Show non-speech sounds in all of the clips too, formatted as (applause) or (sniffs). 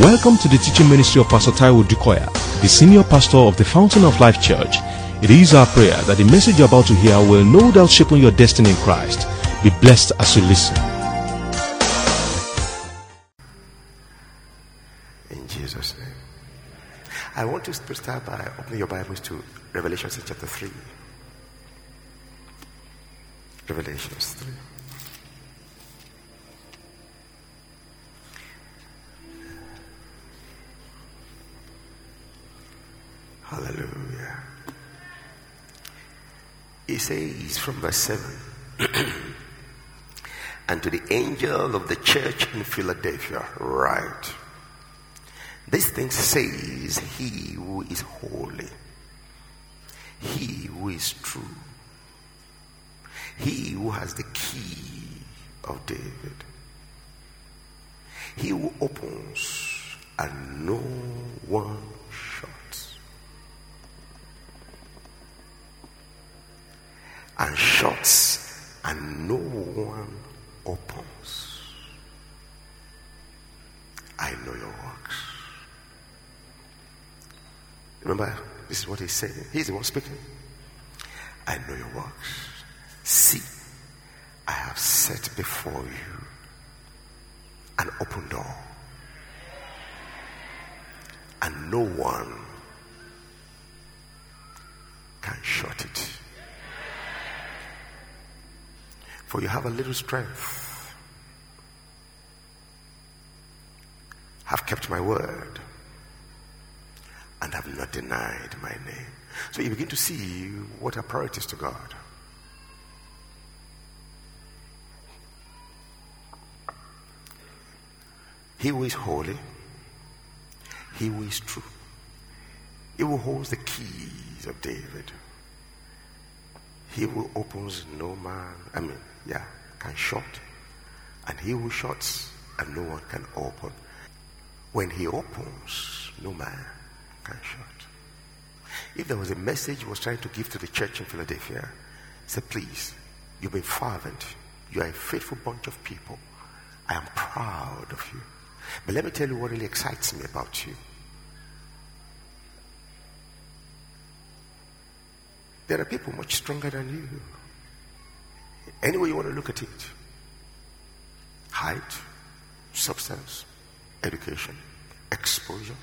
Welcome to the teaching ministry of Pastor Taiwo Odukoya, the senior pastor of the Fountain of Life Church. It is our prayer that the message you're about to hear will no doubt shape your destiny in Christ. Be blessed as you listen. In Jesus' name. I want to start by opening your Bibles to Revelation chapter 3. Revelations 3. Hallelujah. He says from verse 7 (clears throat) And to the angel of the church in Philadelphia, write. This thing says he who is holy, he who is true, he who has the key of David, he who opens and no one shuts, and shuts and no one opens. I know your works. Remember, this is what he's saying. He's the one speaking. I know your works. See, I have set before you an open door, and no one can shut it. For you have a little strength, have kept my word and have not denied my name. So you begin to see what are priorities to God. He who is holy, he who is true, he who holds the keys of David, he who opens no man, I mean, yeah, can shut, and he who shuts and no one can open. When he opens, no man can shut. If there was a message he was trying to give to the church in Philadelphia, say, please, you've been fervent. You are a faithful bunch of people. I am proud of you. But let me tell you what really excites me about you. There are people much stronger than you. Any way you want to look at it height, substance, education, exposure.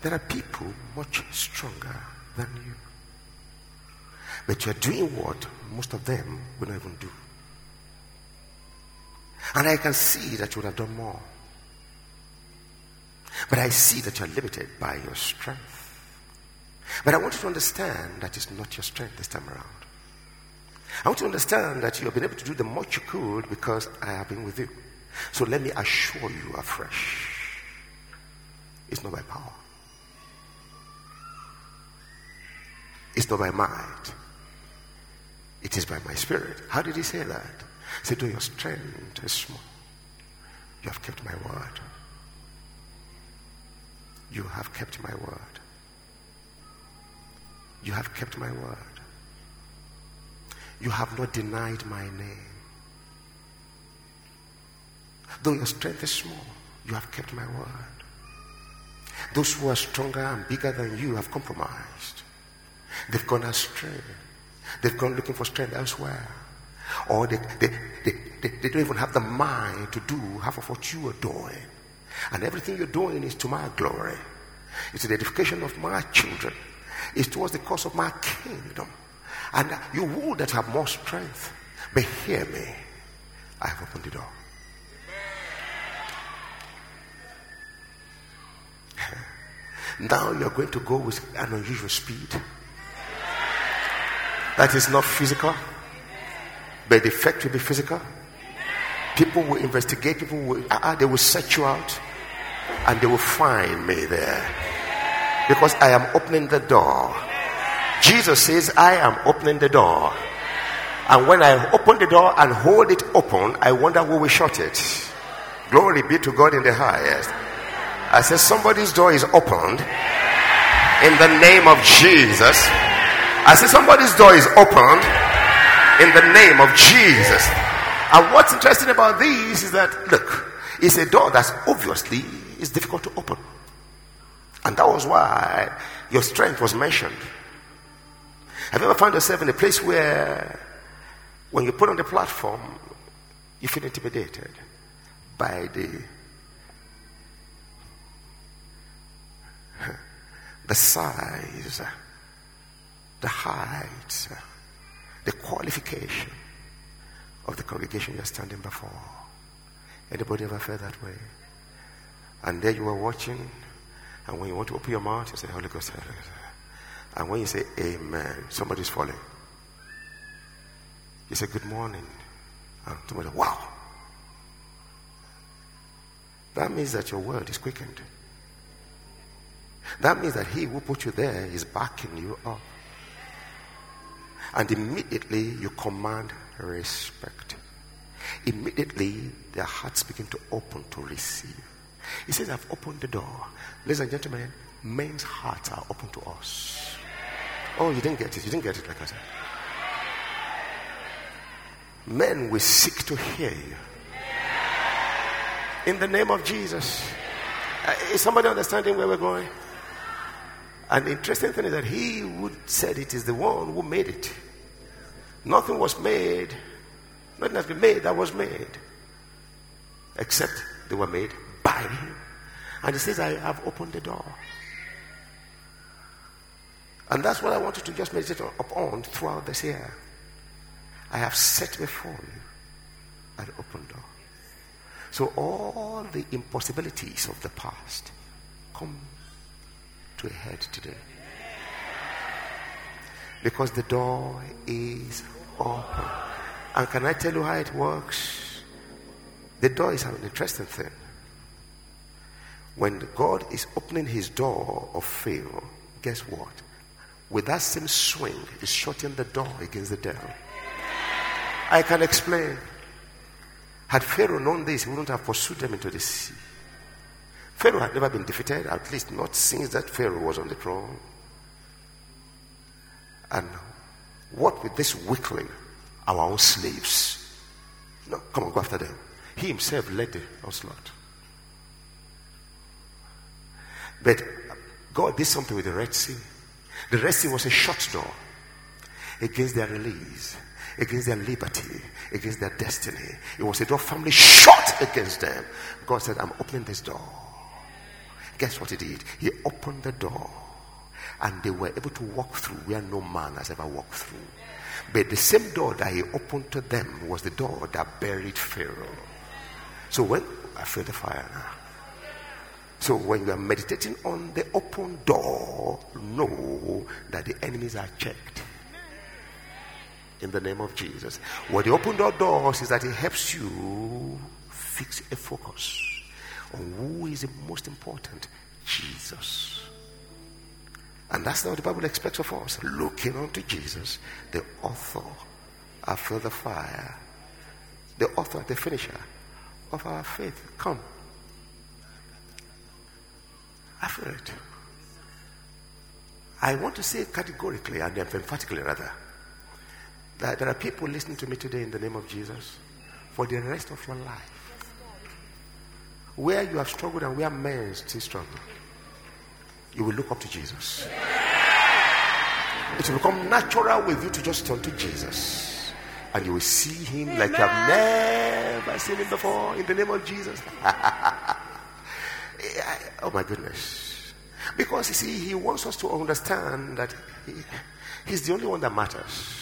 There are people much stronger than you. But you're doing what most of them will not even do. And I can see that you would have done more. But I see that you're limited by your strength. But I want you to understand that it's not your strength this time around. I want you to understand that you have been able to do the much you could because I have been with you. So let me assure you afresh. It's not by power. It's not by might. It is by my spirit. How did he say that? He said, though your strength is small, you have kept my word. You have kept my word. You have kept my word. You have not denied my name. Though your strength is small, you have kept my word. Those who are stronger and bigger than you have compromised. They've gone astray. They've gone looking for strength elsewhere. Or they, they, they, they, they don't even have the mind to do half of what you are doing. And everything you're doing is to my glory. It's the edification of my children. It's towards the cause of my kingdom. And you would that have more strength. But hear me. I have opened the door. Now you're going to go with an unusual speed. That is not physical, but the effect will be physical. People will investigate, people will, uh, they will search you out, and they will find me there. Because I am opening the door. Jesus says, I am opening the door. And when I open the door and hold it open, I wonder who will shut it. Glory be to God in the highest. I said, somebody's door is opened in the name of Jesus. I said, somebody's door is opened in the name of Jesus. And what's interesting about this is that, look, it's a door that's obviously is difficult to open. And that was why your strength was mentioned. Have you ever found yourself in a place where, when you put on the platform, you feel intimidated by the (laughs) the size, the height, the qualification of the congregation you're standing before. Anybody ever felt that way? And there you were watching, and when you want to open your mouth, you say, Holy Ghost. And when you say Amen, somebody's falling. You say, Good morning. And somebody, Wow. That means that your word is quickened. That means that he who put you there is backing you up. And immediately you command respect. Immediately their hearts begin to open to receive. He says, I've opened the door. Ladies and gentlemen, men's hearts are open to us. Oh, you didn't get it. You didn't get it like I said. Men will seek to hear you. In the name of Jesus. Uh, is somebody understanding where we're going? And the interesting thing is that he who said it is the one who made it. Nothing was made, nothing has been made that was made. Except they were made And he says, I have opened the door. And that's what I want you to just meditate upon throughout this year. I have set before you an open door. So all the impossibilities of the past come to a head today. Because the door is open. And can I tell you how it works? The door is an interesting thing. When God is opening his door of favor, guess what? With that same swing, he's shutting the door against the devil. I can explain. Had Pharaoh known this, he wouldn't have pursued them into the sea. Pharaoh had never been defeated, at least not since that Pharaoh was on the throne. And what with this weakling, our own slaves? No, come on, go after them. He himself led the onslaught. But God did something with the Red Sea. The Red Sea was a shut door against their release, against their liberty, against their destiny. It was a door firmly shut against them. God said, I'm opening this door. Guess what he did? He opened the door and they were able to walk through where no man has ever walked through. But the same door that he opened to them was the door that buried Pharaoh. So when I feel the fire now. So when you are meditating on the open door, know that the enemies are checked. In the name of Jesus. What the open door does is that it helps you fix a focus on who is the most important Jesus. And that's what the Bible expects of us. Looking unto Jesus, the author after the fire, the author, the finisher of our faith. Come. It. I want to say categorically and emphatically rather that there are people listening to me today in the name of Jesus for the rest of your life. Where you have struggled and where men still struggle, you will look up to Jesus. It will become natural with you to just turn to Jesus. And you will see him like you have never seen him before in the name of Jesus. (laughs) oh my goodness. Because you see, he wants us to understand that he, he's the only one that matters.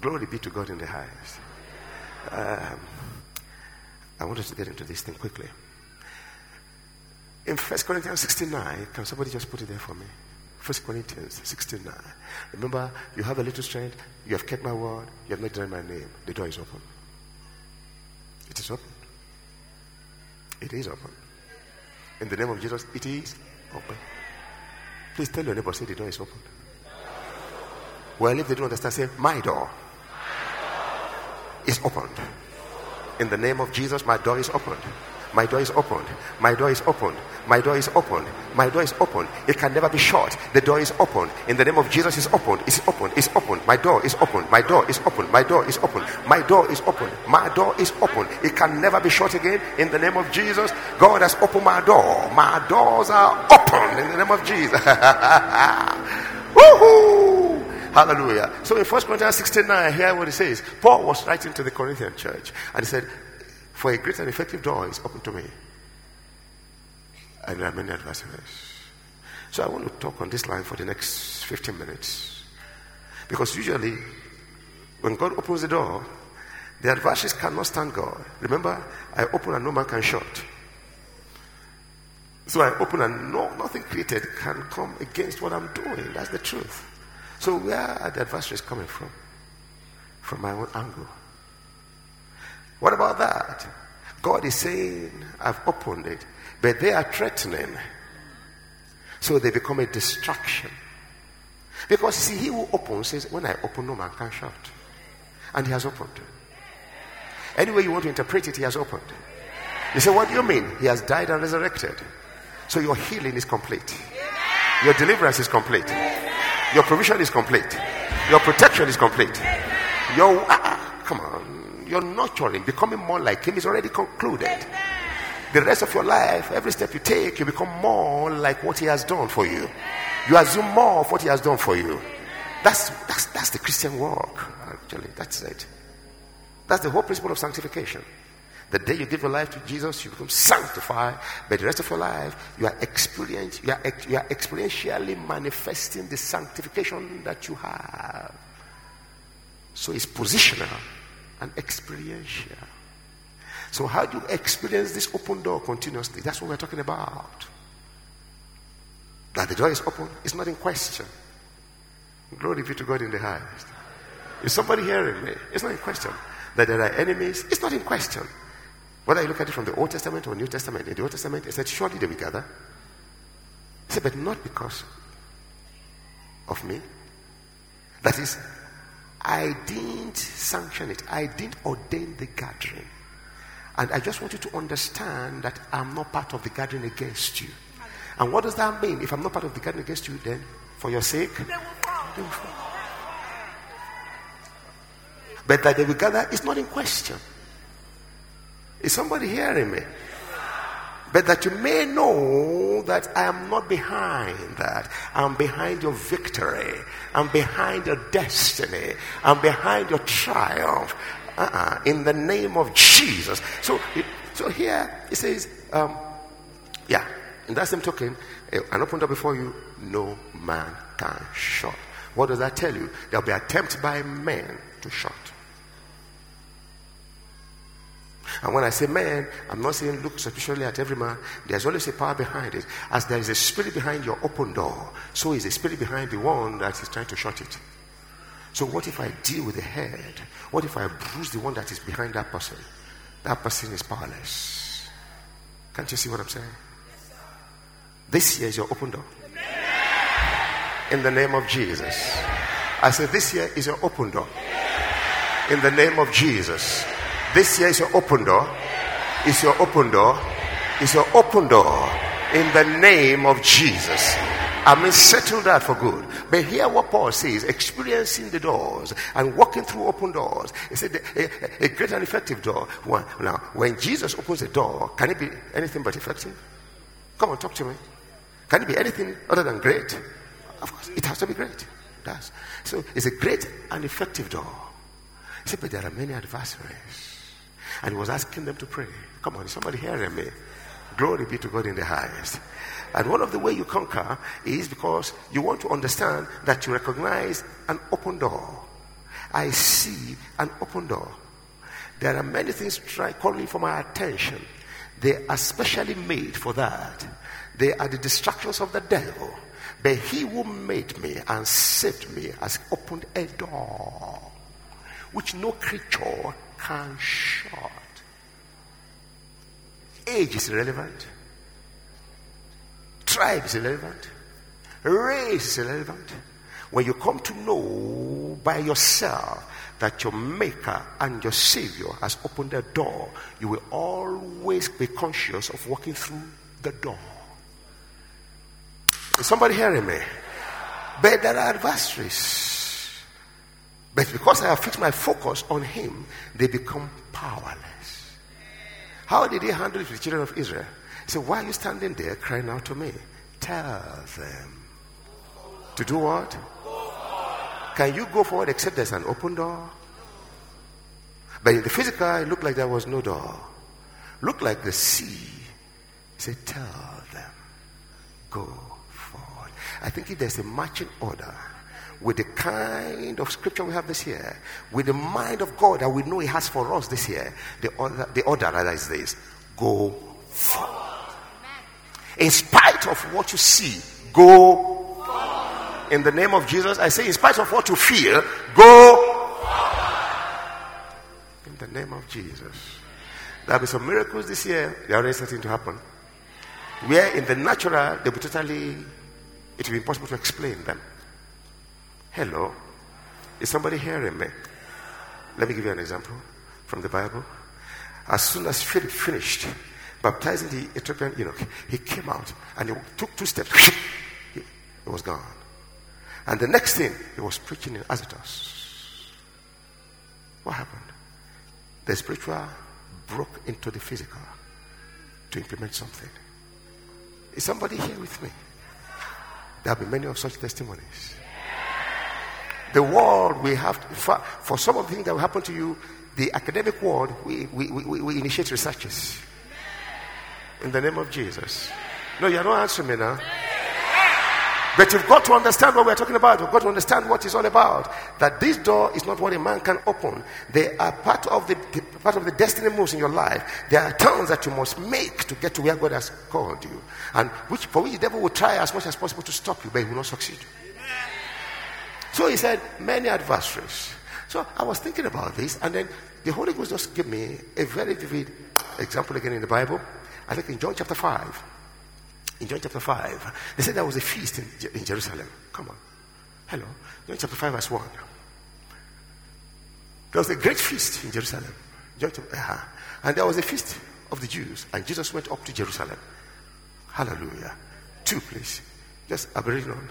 Glory be to God in the highest. Um, I want us to get into this thing quickly. In 1 Corinthians 69, can somebody just put it there for me? 1 Corinthians 69. Remember, you have a little strength, you have kept my word, you have not denied my name. The door is open. It is open. It is open. In the name of Jesus, it is open. Please tell your neighbor, say the door is open. Well, if they don't understand, say, my door is opened. In the name of Jesus, my door is opened. My door is opened. My door is opened. My door is opened. My door is open. It can never be shut. The door is open. In the name of Jesus, is open. It's open. It's open. My door is open. My door is open. My door is open. My door is open. My door is open. It can never be shut again. In the name of Jesus, God has opened my door. My doors are open in the name of Jesus. Woohoo! Hallelujah. So in 1 Corinthians 16 9, hear what he says. Paul was writing to the Corinthian church and he said, For a great and effective door is open to me and there are many adversaries. So I want to talk on this line for the next 15 minutes. Because usually, when God opens the door, the adversaries cannot stand God. Remember, I open and no man can shut. So I open and no, nothing created can come against what I'm doing. That's the truth. So where are the adversaries coming from? From my own angle. What about that? God is saying, I've opened it. But they are threatening. So they become a distraction. Because see, he who opens says, When I open, no man can shut. And he has opened. Any way you want to interpret it, he has opened. You say, What do you mean? He has died and resurrected. So your healing is complete. Your deliverance is complete. Your provision is complete. Your protection is complete. Your, uh, come on, your nurturing, becoming more like him is already concluded the rest of your life, every step you take, you become more like what He has done for you. You assume more of what He has done for you. That's, that's, that's the Christian walk, actually. That's it. That's the whole principle of sanctification. The day you give your life to Jesus, you become sanctified. But the rest of your life, you are experience, you are, you are experientially manifesting the sanctification that you have. So it's positional and experiential. So, how do you experience this open door continuously? That's what we're talking about. That the door is open is not in question. Glory be to God in the highest. Is somebody hearing me? It's not in question. That there are enemies, it's not in question. Whether you look at it from the Old Testament or New Testament, in the Old Testament, it said, Surely they will gather. He said, But not because of me. That is, I didn't sanction it, I didn't ordain the gathering. And I just want you to understand that I'm not part of the gathering against you. And what does that mean? If I'm not part of the gathering against you, then for your sake, they will fall. They will fall. But that they will gather is not in question. Is somebody hearing me? But that you may know that I am not behind that. I'm behind your victory. I'm behind your destiny. I'm behind your triumph. Uh-uh, in the name of Jesus. So, so here it says, um, yeah, in that same token, eh, an open door before you, no man can shut. What does that tell you? There'll be attempts by men to shut. And when I say man, I'm not saying look superficially at every man. There's always a power behind it. As there is a spirit behind your open door, so is a spirit behind the one that is trying to shut it. So, what if I deal with the head? What if I bruise the one that is behind that person? That person is powerless. Can't you see what I'm saying? This year is your open door. In the name of Jesus. I said, This year is your open door. In the name of Jesus. This year is your open door. It's your open door. It's your open door. In the name of Jesus. I mean, settle that for good. But hear what Paul says experiencing the doors and walking through open doors. He said, a, a great and effective door. Now, when Jesus opens a door, can it be anything but effective? Come on, talk to me. Can it be anything other than great? Of course, it has to be great. It does. So it's a great and effective door. He said, but there are many adversaries. And he was asking them to pray. Come on, somebody hearing me? Glory be to God in the highest. And one of the way you conquer is because you want to understand that you recognize an open door. I see an open door. There are many things try calling for my attention. They are specially made for that. They are the distractions of the devil. But he who made me and saved me has opened a door which no creature can short. Age is irrelevant. Tribe is irrelevant. Race is irrelevant. When you come to know by yourself that your maker and your savior has opened the door, you will always be conscious of walking through the door. Is somebody hearing me? But there are adversaries. But because I have fixed my focus on him, they become powerless. How did he handle it with the children of Israel? He said, Why are you standing there crying out to me? Tell them. To do what? Can you go forward except there's an open door? But in the physical, it looked like there was no door. Looked like the sea. He said, Tell them, go forward. I think if there's a marching order with the kind of scripture we have this year, with the mind of God that we know He has for us this year, the order, the order rather is this go forward. In spite of what you see, go in the name of Jesus, I say, in spite of what you feel, go in the name of Jesus. There'll be some miracles this year. They are already starting to happen. Where in the natural, they'll be totally, it will be impossible to explain them. Hello? Is somebody hearing me? Let me give you an example from the Bible. As soon as Philip finished baptizing the Ethiopian eunuch, he came out and he took two steps. (sniffs) he was gone. And the next thing, he was preaching in Azotus. What happened? The spiritual broke into the physical to implement something. Is somebody here with me? There have been many of such testimonies. The world we have, for, for some of the things that will happen to you, the academic world, we, we, we, we initiate researches. In the name of Jesus. No, you're not answering me now. But you've got to understand what we're talking about. You've got to understand what it's all about. That this door is not what a man can open. They are part of the, the part of the destiny moves in your life. There are turns that you must make to get to where God has called you, and which for which the devil will try as much as possible to stop you, but he will not succeed. So he said, many adversaries. So I was thinking about this, and then the Holy Ghost just gave me a very vivid example again in the Bible. I think in John chapter five in John chapter 5, they said there was a feast in, in Jerusalem. Come on. Hello. John chapter 5, verse 1. There was a great feast in Jerusalem. John chapter, uh, and there was a feast of the Jews, and Jesus went up to Jerusalem. Hallelujah. Two, please. Just abbreviate on.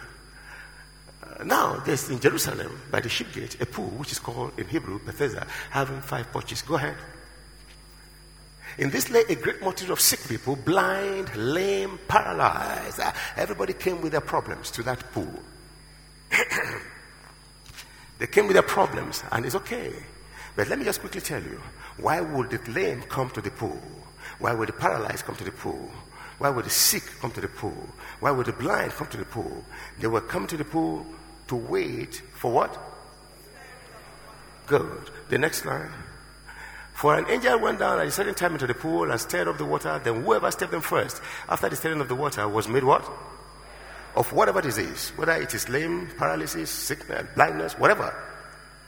Now, there's in Jerusalem, by the ship gate, a pool which is called in Hebrew Bethesda, having five porches. Go ahead. In this lay a great multitude of sick people, blind, lame, paralyzed. Uh, everybody came with their problems to that pool. (clears throat) they came with their problems, and it's okay. But let me just quickly tell you why would the lame come to the pool? Why would the paralyzed come to the pool? Why would the sick come to the pool? Why would the blind come to the pool? They were coming to the pool to wait for what? Good. The next line. For an angel went down at a certain time into the pool and stirred up the water. Then whoever stepped in first, after the stirring of the water, was made what? Of whatever disease, whether it is lame, paralysis, sickness, blindness, whatever,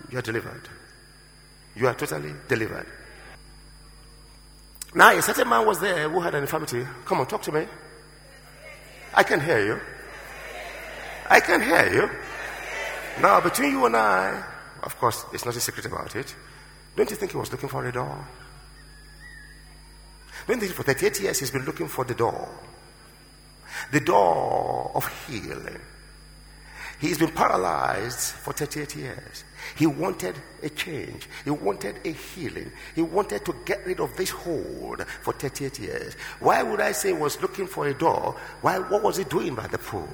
you are delivered. You are totally delivered. Now, a certain man was there who had an infirmity. Come on, talk to me. I can hear you. I can hear you. Now, between you and I, of course, it's not a secret about it. Don't you think he was looking for a door? Don't you think for 38 years he's been looking for the door? The door of healing. He's been paralyzed for 38 years. He wanted a change. He wanted a healing. He wanted to get rid of this hold for 38 years. Why would I say he was looking for a door? Why, what was he doing by the pool?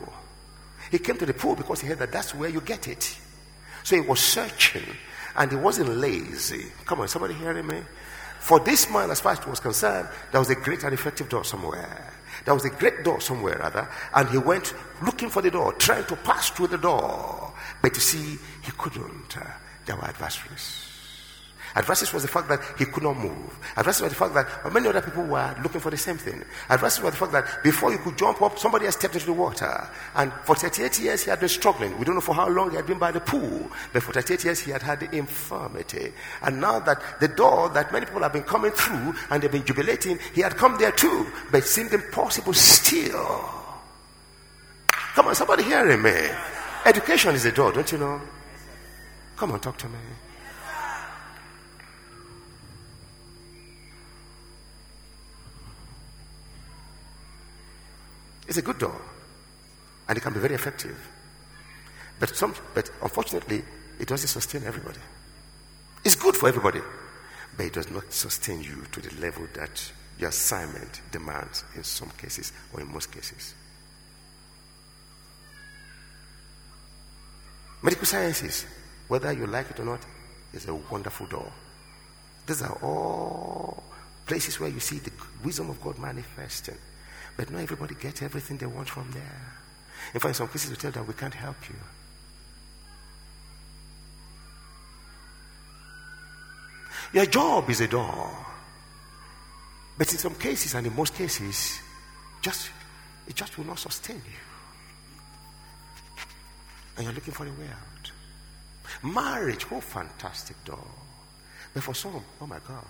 He came to the pool because he heard that that's where you get it. So he was searching and he wasn't lazy. Come on, somebody hearing me? For this man, as far as he was concerned, there was a great and effective door somewhere. There was a great door somewhere, rather, and he went looking for the door, trying to pass through the door. But you see, he couldn't. There were adversaries. Adversity was the fact that he could not move. Adversity was the fact that many other people were looking for the same thing. Adversity was the fact that before you could jump up, somebody had stepped into the water. And for 38 years, he had been struggling. We don't know for how long he had been by the pool, but for 38 years, he had had the infirmity. And now that the door that many people have been coming through and they've been jubilating, he had come there too, but it seemed impossible still. Come on, somebody hearing me. Education is a door, don't you know? Come on, talk to me. It's a good door. And it can be very effective. But, some, but unfortunately, it doesn't sustain everybody. It's good for everybody, but it does not sustain you to the level that your assignment demands in some cases or in most cases. Medical sciences, whether you like it or not, is a wonderful door. These are all places where you see the wisdom of God manifesting. But not everybody gets everything they want from there. In fact, in some cases, we tell them we can't help you. Your job is a door. But in some cases, and in most cases, just it just will not sustain you. And you're looking for a way out. Marriage, oh fantastic door. But for some, oh my God,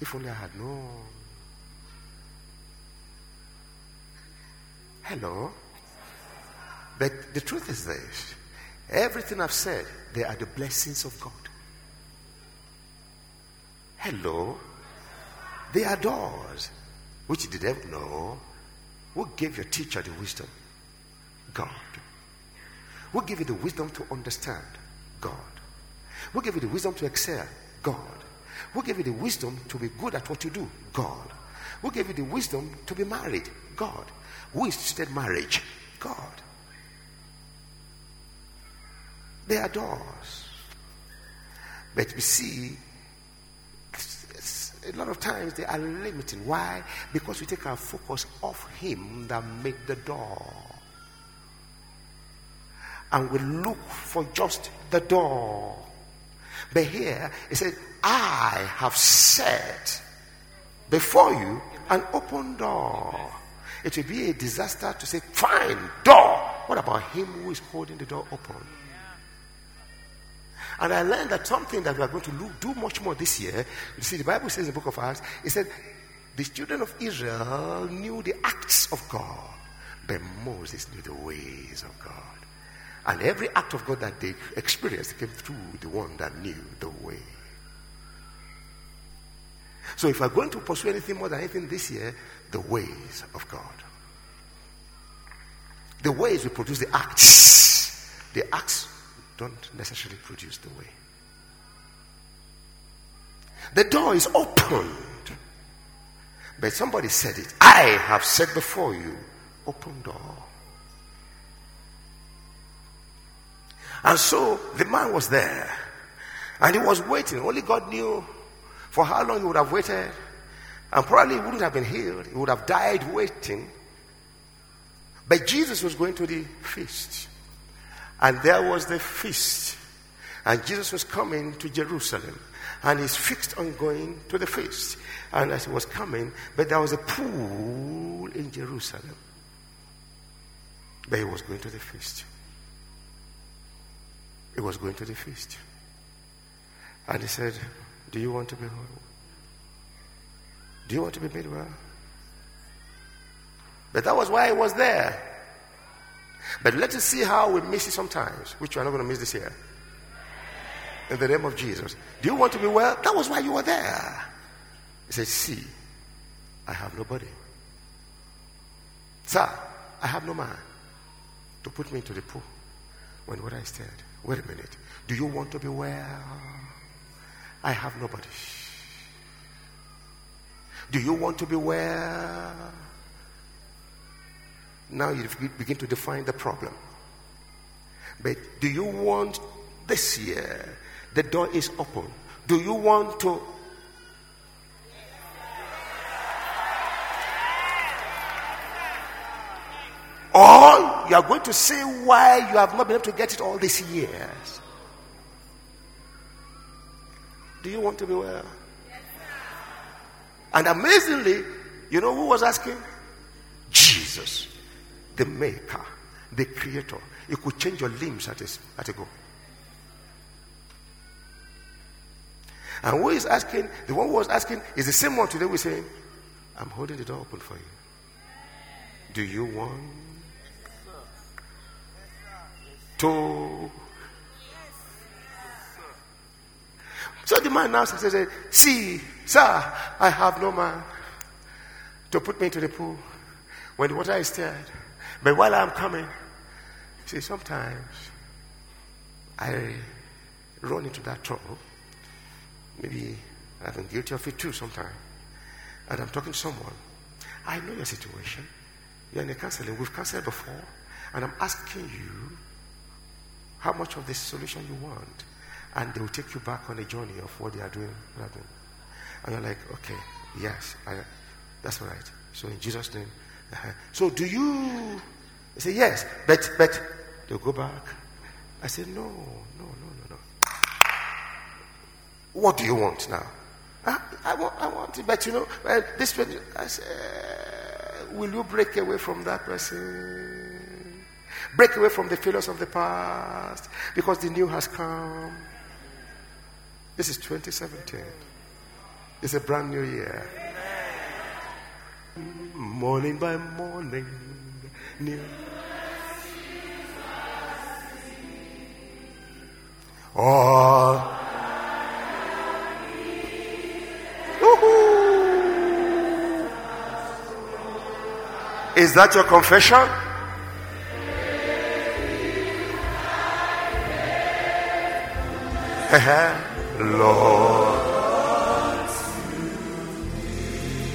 if only I had known. Hello? But the truth is this everything I've said, they are the blessings of God. Hello? They are doors. Which did they know? Who gave your teacher the wisdom? God. Who gave you the wisdom to understand? God. Who gave you the wisdom to excel? God. Who gave you the wisdom to be good at what you do? God. Who gave you the wisdom to be married? God. Who instituted marriage? God. They are doors. But we see, a lot of times they are limiting. Why? Because we take our focus off Him that made the door. And we look for just the door. But here, it said, I have set before you an open door. It will be a disaster to say, fine, door. What about him who is holding the door open? And I learned that something that we are going to do much more this year. You see, the Bible says in the book of Acts, it said, the children of Israel knew the acts of God, but Moses knew the ways of God. And every act of God that they experienced came through the one that knew the way. So if we're going to pursue anything more than anything this year, the ways of God. The ways we produce the acts. The acts don't necessarily produce the way. The door is opened. But somebody said it. I have set before you open door. And so the man was there. And he was waiting. Only God knew for how long he would have waited. And probably he wouldn't have been healed. He would have died waiting. But Jesus was going to the feast. And there was the feast. And Jesus was coming to Jerusalem. And he's fixed on going to the feast. And as he was coming, but there was a pool in Jerusalem. But he was going to the feast. He was going to the feast. And he said, Do you want to be whole? Do you want to be made well? But that was why I was there. But let us see how we miss it sometimes, which we are not going to miss this year. In the name of Jesus. Do you want to be well? That was why you were there. He said, See, I have nobody. Sir, I have no man to put me into the pool when what I said. Wait a minute. Do you want to be well? I have nobody. Do you want to be well? Now you begin to define the problem. But do you want this year? The door is open. Do you want to? Or you are going to say why you have not been able to get it all these years. Do you want to be well? And amazingly, you know who was asking? Jesus, the maker, the creator. He could change your limbs at a, at a go. And who is asking, the one who was asking is the same one today we're saying, I'm holding the door open for you. Do you want to? So the man now says, See, sir, I have no man to put me into the pool. When the water is stirred, But while I'm coming, see, sometimes I run into that trouble. Maybe I've been guilty of it too sometimes. And I'm talking to someone. I know your situation. You're in a counseling. We've counseled before. And I'm asking you how much of this solution you want. And they will take you back on a journey of what they are doing. And you're like, okay, yes, I, that's all right. So in Jesus' name. Uh-huh. So do you? They say, yes, but, but they'll go back. I said, no, no, no, no, no. What do you want now? I, I, want, I want it, but you know, well, this person, I said, will you break away from that person? Break away from the failures of the past because the new has come. This is 2017. It's a brand new year. Morning by morning, new. All. Is that your confession? Lord.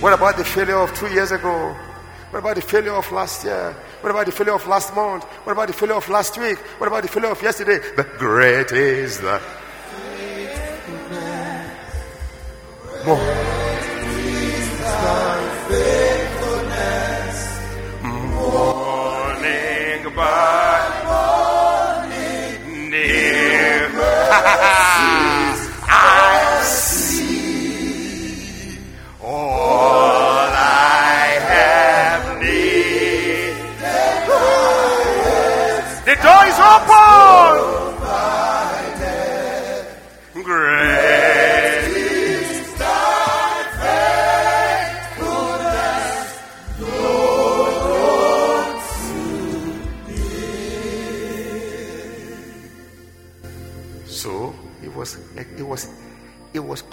What about the failure of two years ago? What about the failure of last year? What about the failure of last month? What about the failure of last week? What about the failure of yesterday? But great is the more.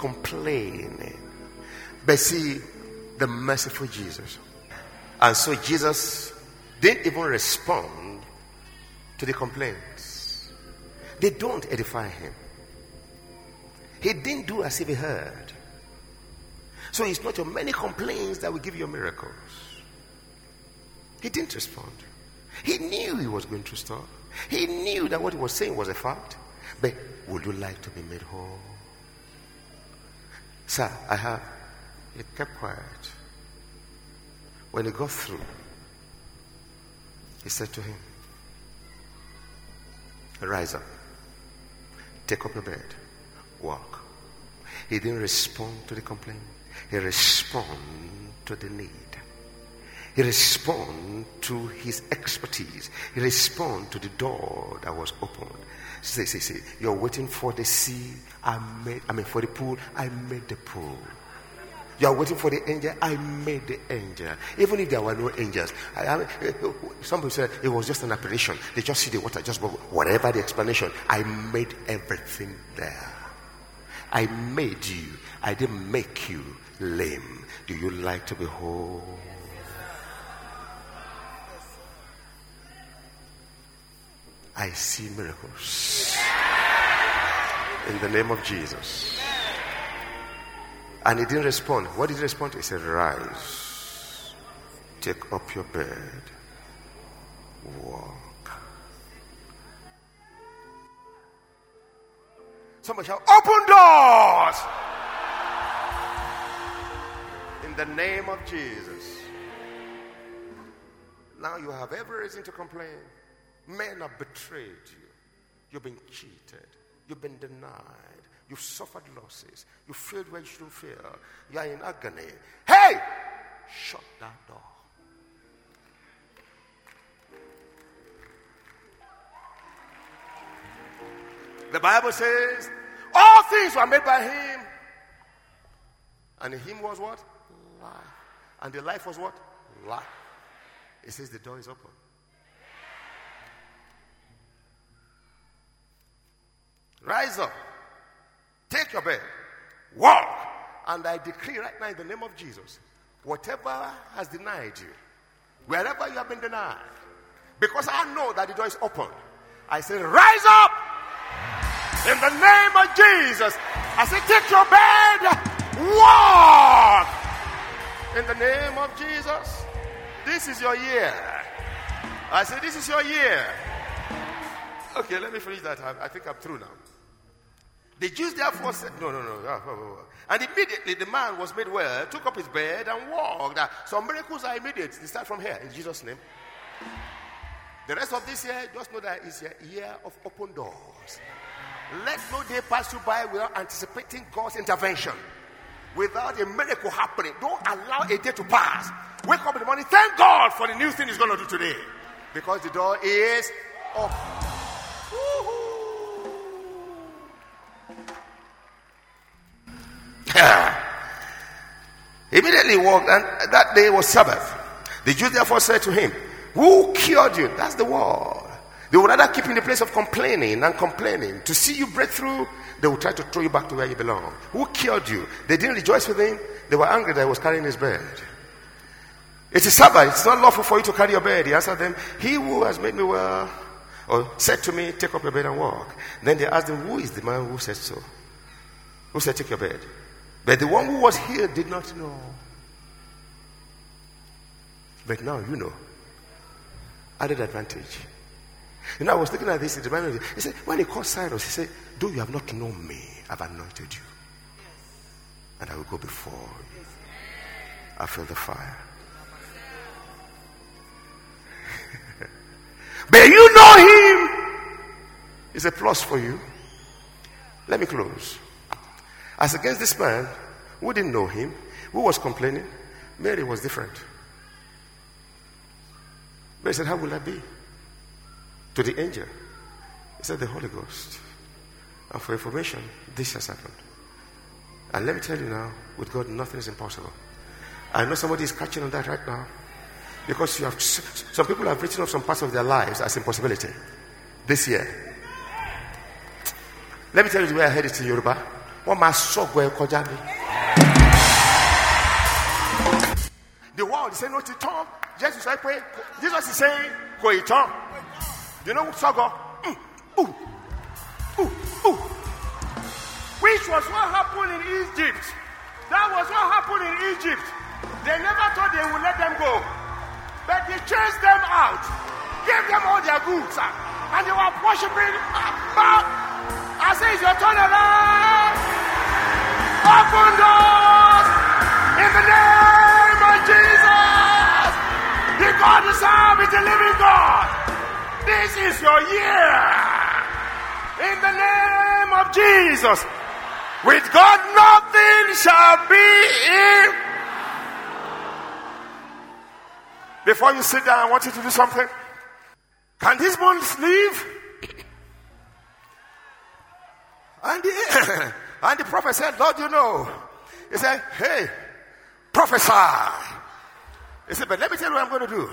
Complaining. But see, the merciful Jesus. And so Jesus didn't even respond to the complaints. They don't edify him. He didn't do as if he heard. So it's not your many complaints that will give you miracles. He didn't respond. He knew he was going to stuff. He knew that what he was saying was a fact. But would you like to be made whole? Sir, I have. He kept quiet. When he got through, he said to him, Rise up, take up your bed, walk. He didn't respond to the complaint, he responded to the need. He responded to his expertise. He responded to the door that was opened. See, see, see. You're waiting for the sea. I made, I mean, for the pool. I made the pool. You're waiting for the angel. I made the angel. Even if there were no angels. I, I, some people said it was just an apparition. They just see the water, just whatever the explanation. I made everything there. I made you. I didn't make you lame. Do you like to be whole? I see miracles. In the name of Jesus. And he didn't respond. What did he respond? He said, Rise, take up your bed, walk. Somebody shall open doors in the name of Jesus. Now you have every reason to complain. Men have betrayed you. You've been cheated. You've been denied. You've suffered losses. You failed where you shouldn't fail. You are in agony. Hey! Shut that door. The Bible says, all things were made by him. And him was what? Life. And the life was what? Life. It says the door is open. Rise up. Take your bed. Walk. And I decree right now in the name of Jesus whatever has denied you, wherever you have been denied, Because I know that the door is open. I say, rise up in the name of Jesus. I say, take your bed, walk in the name of Jesus. This is your year. I say, this is your year. Okay, let me finish that. I, I think I'm through now. The Jews therefore said, No, no, no. And immediately the man was made well, took up his bed, and walked. Ah, some miracles are immediate. They start from here, in Jesus' name. The rest of this year, just know that it's a year of open doors. Let no day pass you by without anticipating God's intervention, without a miracle happening. Don't allow a day to pass. Wake up in the morning, thank God for the new thing He's going to do today, because the door is open. (coughs) Immediately walked, and that day was Sabbath. The Jews therefore said to him, Who cured you? That's the word. They would rather keep in the place of complaining and complaining. To see you break through, they would try to throw you back to where you belong. Who cured you? They didn't rejoice with him. They were angry that he was carrying his bed. It is a Sabbath. It's not lawful for you to carry your bed. He answered them, He who has made me well, or said to me, Take up your bed and walk. Then they asked him, Who is the man who said so? Who said, Take your bed? But the one who was healed did not know. But now you know. Added advantage. You know, I was looking at this. He said, when he called Cyrus, he said, Though you have not known me, I've anointed you. And I will go before you. I feel the fire. (laughs) but you know him. It's a plus for you. Let me close. As against this man who didn't know him, who was complaining, Mary was different. Mary said, How will I be? To the angel. He said, The Holy Ghost. And for information, this has happened. And let me tell you now, with God, nothing is impossible. I know somebody is catching on that right now. Because you have some people have written off some parts of their lives as impossibility this year. Let me tell you the way I heard it in Yoruba wọ́n máa sọ̀gbọ́ ẹ kọjá mi. the world say no ti tán. Jesus sọ pé Jesus is saying kò ì tán. You know sọgọ? Mm, which was what happened in Egypt. That was what happened in Egypt. They never thought they would let them go. But they chased them out gave them all their goods and they were worshiping I say it's your turn around. Open doors in the name of Jesus. The God you serve is the living God. This is your year. In the name of Jesus. With God, nothing shall be in. Before you sit down, I want you to do something. Can these bones live? (coughs) And the, and the prophet said, Lord, you know. He said, Hey, prophesy. He said, But let me tell you what I'm going to do.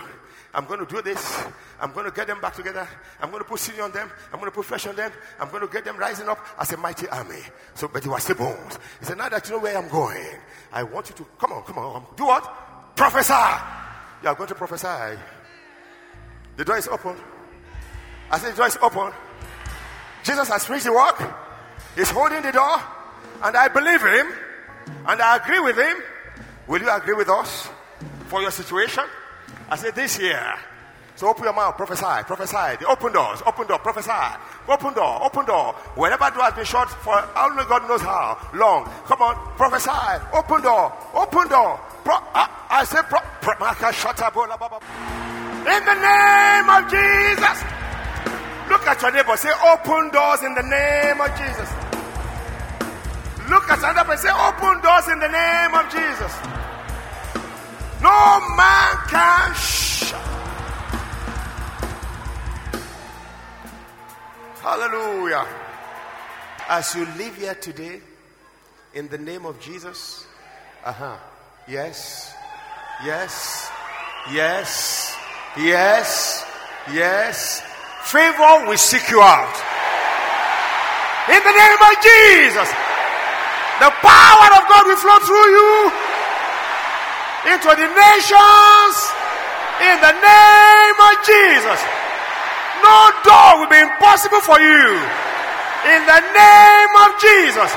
I'm going to do this. I'm going to get them back together. I'm going to put sin on them. I'm going to put flesh on them. I'm going to get them rising up as a mighty army. So, but you are still bones. He said, Now that you know where I'm going, I want you to come on, come on. Do what? Prophesy. You are going to prophesy. The door is open. I said, The door is open. Jesus has finished the work. He's holding the door, and I believe him, and I agree with him. Will you agree with us for your situation? I said this year. So open your mouth, prophesy, prophesy. The open doors, open door, prophesy. Open door, open door. Wherever door has been shut for only God knows how long. Come on, prophesy. Open door, open door. Pro, I say, pro, pro, in the name of Jesus. Look at your neighbor. Say, open doors in the name of Jesus. At another person. Say, open doors in the name of Jesus. No man can shut. Hallelujah. As you live here today, in the name of Jesus, uh huh. Yes, yes, yes, yes, yes. Favor will seek you out. In the name of Jesus, the power of God will flow through you into the nations. In the name of Jesus. No door will be impossible for you. In the name of Jesus,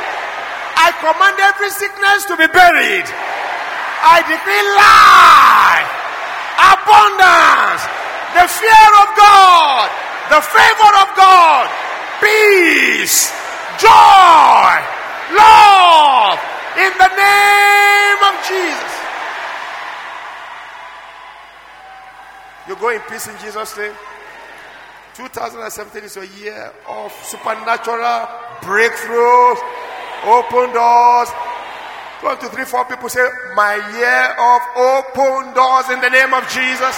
I command every sickness to be buried. I decree life, abundance, the fear of God, the favor of God, peace, joy, love, in the name of Jesus. You go in peace in Jesus' name. 2017 is a year of supernatural breakthroughs, open doors. One, two, three, four people say, My year of open doors in the name of Jesus.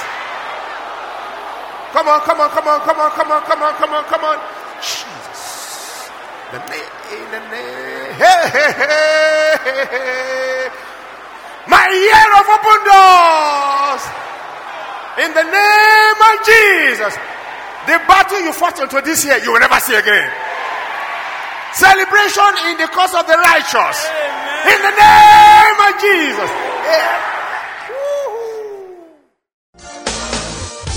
Come on, come on, come on, come on, come on, come on, come on, come on. Jesus. The name, in the name. Hey, hey, hey. My year of open doors. In the name of Jesus. The battle you fought until this year, you will never see again. Celebration in the cause of the righteous. In the name of Jesus.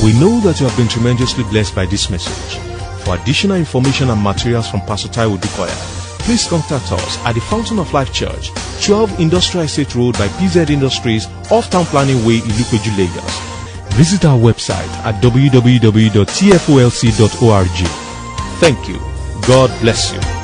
We know that you have been tremendously blessed by this message. For additional information and materials from Pastor Taiwo Odukoya, please contact us at the Fountain of Life Church, 12 Industrial Estate Road by PZ Industries, off Town Planning Way, Ilupeju, Lagos. Visit our website at www.tfolc.org. Thank you. God bless you.